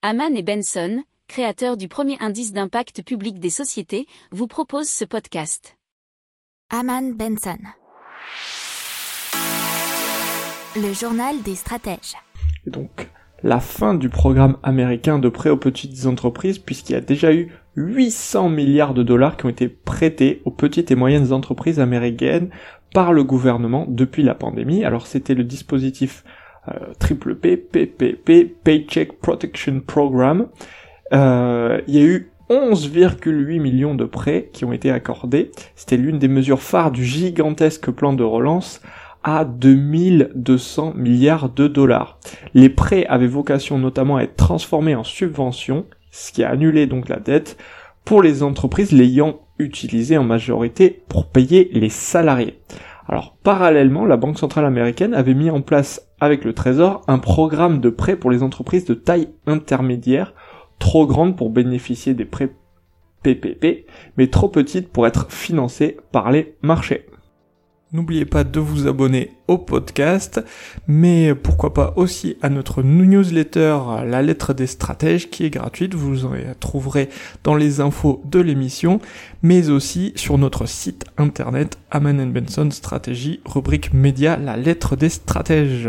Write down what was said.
Haman et Benson, créateurs du premier indice d'impact public des sociétés, vous proposent ce podcast. Haman Benson. Le journal des stratèges. Et donc, la fin du programme américain de prêt aux petites entreprises, puisqu'il y a déjà eu 800 milliards de dollars qui ont été prêtés aux petites et moyennes entreprises américaines par le gouvernement depuis la pandémie. Alors c'était le dispositif triple P, PPP, Paycheck Protection Program. Euh, il y a eu 11,8 millions de prêts qui ont été accordés. C'était l'une des mesures phares du gigantesque plan de relance à 2200 milliards de dollars. Les prêts avaient vocation notamment à être transformés en subventions, ce qui a annulé donc la dette pour les entreprises l'ayant utilisé en majorité pour payer les salariés. Alors parallèlement, la Banque centrale américaine avait mis en place avec le Trésor un programme de prêts pour les entreprises de taille intermédiaire, trop grandes pour bénéficier des prêts PPP, mais trop petites pour être financées par les marchés. N'oubliez pas de vous abonner au podcast, mais pourquoi pas aussi à notre newsletter La lettre des stratèges qui est gratuite, vous en trouverez dans les infos de l'émission, mais aussi sur notre site internet Aman Benson Stratégie, rubrique média La lettre des stratèges.